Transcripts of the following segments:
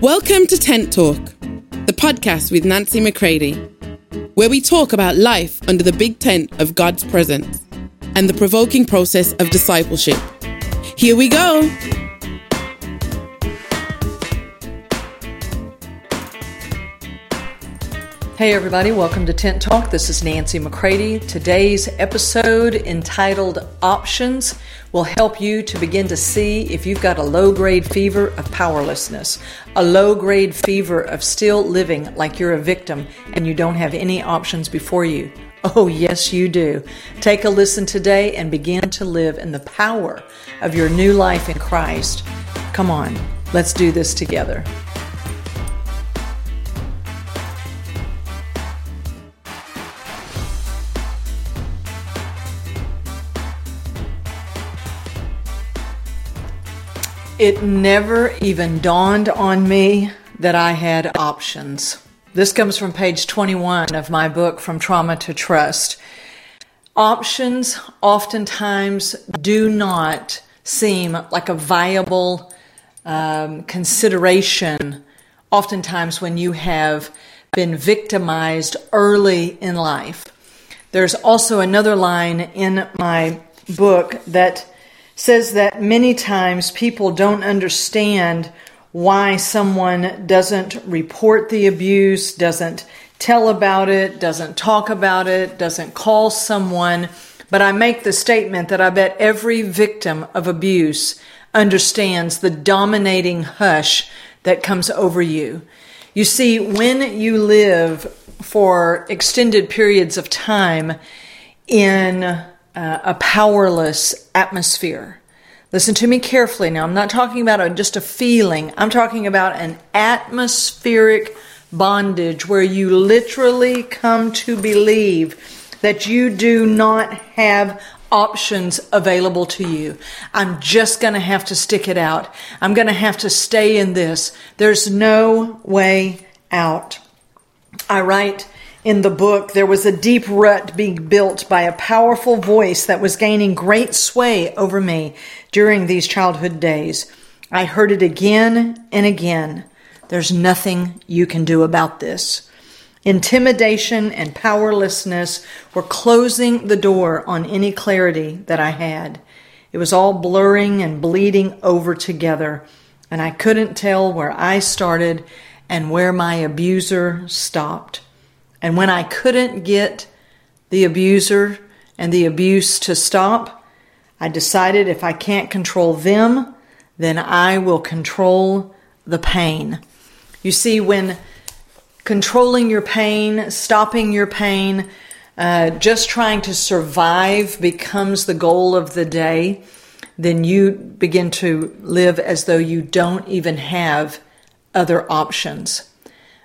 Welcome to Tent Talk, the podcast with Nancy McCready, where we talk about life under the big tent of God's presence and the provoking process of discipleship. Here we go. Hey, everybody, welcome to Tent Talk. This is Nancy McCready. Today's episode, entitled Options, will help you to begin to see if you've got a low grade fever of powerlessness, a low grade fever of still living like you're a victim and you don't have any options before you. Oh, yes, you do. Take a listen today and begin to live in the power of your new life in Christ. Come on, let's do this together. It never even dawned on me that I had options. This comes from page 21 of my book, From Trauma to Trust. Options oftentimes do not seem like a viable um, consideration, oftentimes when you have been victimized early in life. There's also another line in my book that says that many times people don't understand why someone doesn't report the abuse, doesn't tell about it, doesn't talk about it, doesn't call someone. But I make the statement that I bet every victim of abuse understands the dominating hush that comes over you. You see, when you live for extended periods of time in uh, a powerless atmosphere. Listen to me carefully now. I'm not talking about a, just a feeling, I'm talking about an atmospheric bondage where you literally come to believe that you do not have options available to you. I'm just going to have to stick it out. I'm going to have to stay in this. There's no way out. I write in the book, there was a deep rut being built by a powerful voice that was gaining great sway over me during these childhood days. I heard it again and again. There's nothing you can do about this. Intimidation and powerlessness were closing the door on any clarity that I had. It was all blurring and bleeding over together, and I couldn't tell where I started and where my abuser stopped. And when I couldn't get the abuser and the abuse to stop, I decided if I can't control them, then I will control the pain. You see, when controlling your pain, stopping your pain, uh, just trying to survive becomes the goal of the day, then you begin to live as though you don't even have other options.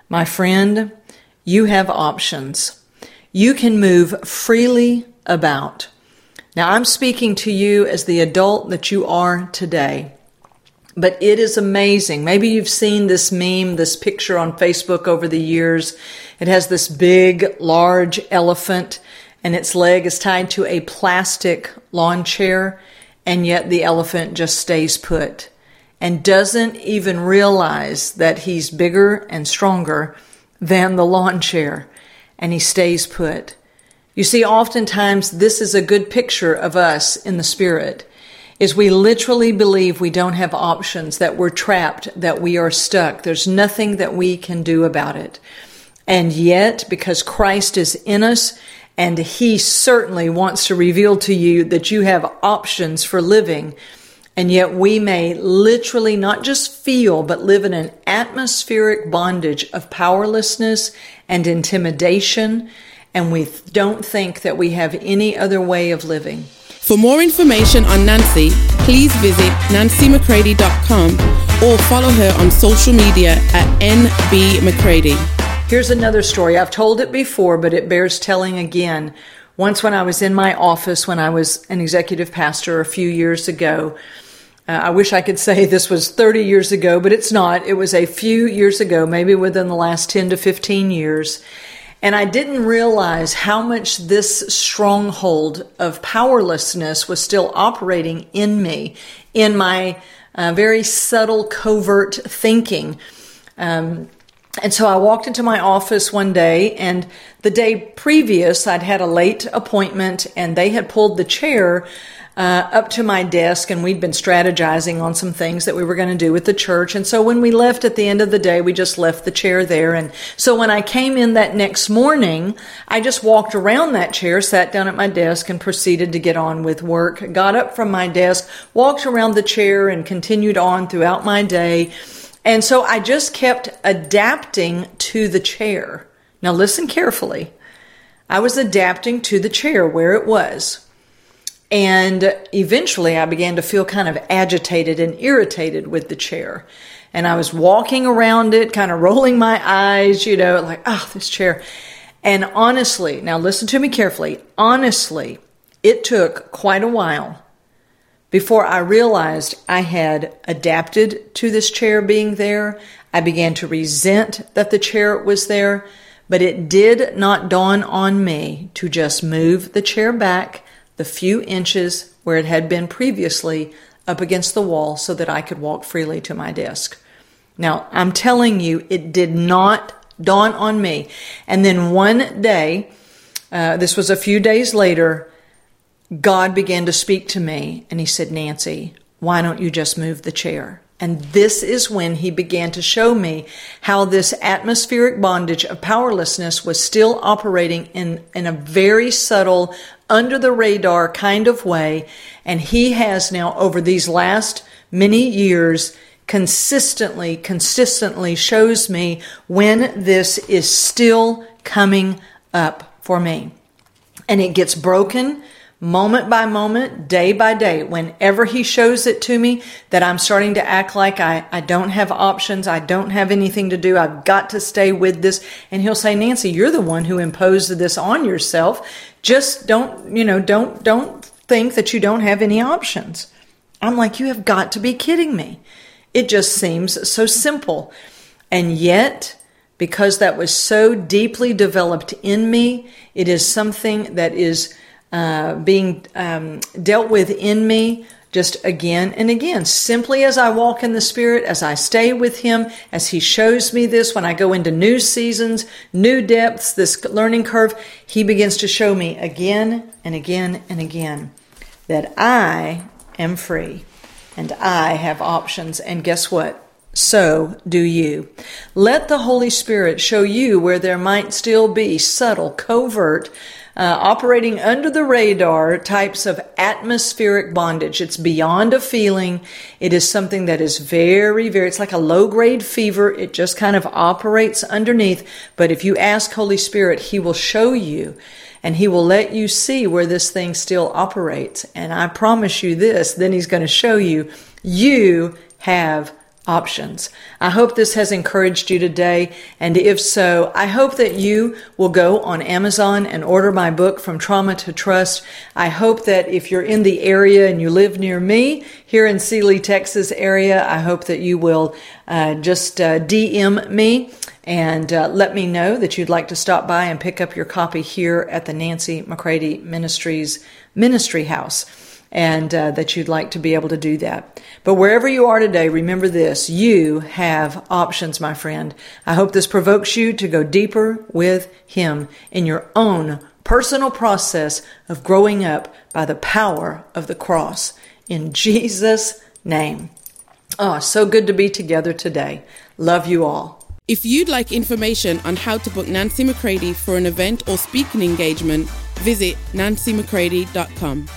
My friend, you have options. You can move freely about. Now, I'm speaking to you as the adult that you are today. But it is amazing. Maybe you've seen this meme, this picture on Facebook over the years. It has this big, large elephant, and its leg is tied to a plastic lawn chair, and yet the elephant just stays put and doesn't even realize that he's bigger and stronger than the lawn chair, and he stays put. You see, oftentimes this is a good picture of us in the spirit. Is we literally believe we don't have options, that we're trapped, that we are stuck. There's nothing that we can do about it. And yet, because Christ is in us, and He certainly wants to reveal to you that you have options for living, and yet we may literally not just feel, but live in an atmospheric bondage of powerlessness and intimidation. And we don't think that we have any other way of living. For more information on Nancy, please visit nancymccready.com or follow her on social media at nbmccready. Here's another story. I've told it before, but it bears telling again. Once, when I was in my office, when I was an executive pastor a few years ago, uh, I wish I could say this was 30 years ago, but it's not. It was a few years ago, maybe within the last 10 to 15 years. And I didn't realize how much this stronghold of powerlessness was still operating in me, in my uh, very subtle, covert thinking. Um, and so I walked into my office one day, and the day previous, I'd had a late appointment, and they had pulled the chair uh, up to my desk, and we'd been strategizing on some things that we were going to do with the church. And so when we left at the end of the day, we just left the chair there. And so when I came in that next morning, I just walked around that chair, sat down at my desk, and proceeded to get on with work. Got up from my desk, walked around the chair, and continued on throughout my day. And so I just kept adapting to the chair. Now listen carefully. I was adapting to the chair where it was. And eventually I began to feel kind of agitated and irritated with the chair. And I was walking around it, kind of rolling my eyes, you know, like, oh, this chair. And honestly, now listen to me carefully. Honestly, it took quite a while before I realized I had adapted to this chair being there. I began to resent that the chair was there, but it did not dawn on me to just move the chair back the few inches where it had been previously up against the wall so that I could walk freely to my desk. Now, I'm telling you, it did not dawn on me. And then one day, uh, this was a few days later, God began to speak to me and he said, Nancy, why don't you just move the chair? And this is when he began to show me how this atmospheric bondage of powerlessness was still operating in, in a very subtle, under the radar kind of way. And he has now, over these last many years, consistently, consistently shows me when this is still coming up for me. And it gets broken moment by moment, day by day, whenever he shows it to me that I'm starting to act like I, I don't have options, I don't have anything to do, I've got to stay with this. And he'll say, Nancy, you're the one who imposed this on yourself. Just don't, you know, don't, don't think that you don't have any options. I'm like, you have got to be kidding me. It just seems so simple. And yet, because that was so deeply developed in me, it is something that is uh, being um, dealt with in me just again and again. Simply as I walk in the Spirit, as I stay with Him, as He shows me this, when I go into new seasons, new depths, this learning curve, He begins to show me again and again and again that I am free and I have options. And guess what? So do you. Let the Holy Spirit show you where there might still be subtle, covert, uh, operating under the radar types of atmospheric bondage. It's beyond a feeling. It is something that is very, very, it's like a low grade fever. It just kind of operates underneath. But if you ask Holy Spirit, He will show you and He will let you see where this thing still operates. And I promise you this, then He's going to show you you have options. I hope this has encouraged you today. And if so, I hope that you will go on Amazon and order my book, From Trauma to Trust. I hope that if you're in the area and you live near me here in Sealy, Texas area, I hope that you will uh, just uh, DM me and uh, let me know that you'd like to stop by and pick up your copy here at the Nancy McCready Ministries Ministry House and uh, that you'd like to be able to do that. But wherever you are today, remember this you have options, my friend. I hope this provokes you to go deeper with Him in your own personal process of growing up by the power of the cross. In Jesus' name. Oh, so good to be together today. Love you all. If you'd like information on how to book Nancy McCready for an event or speaking engagement, visit nancymccready.com.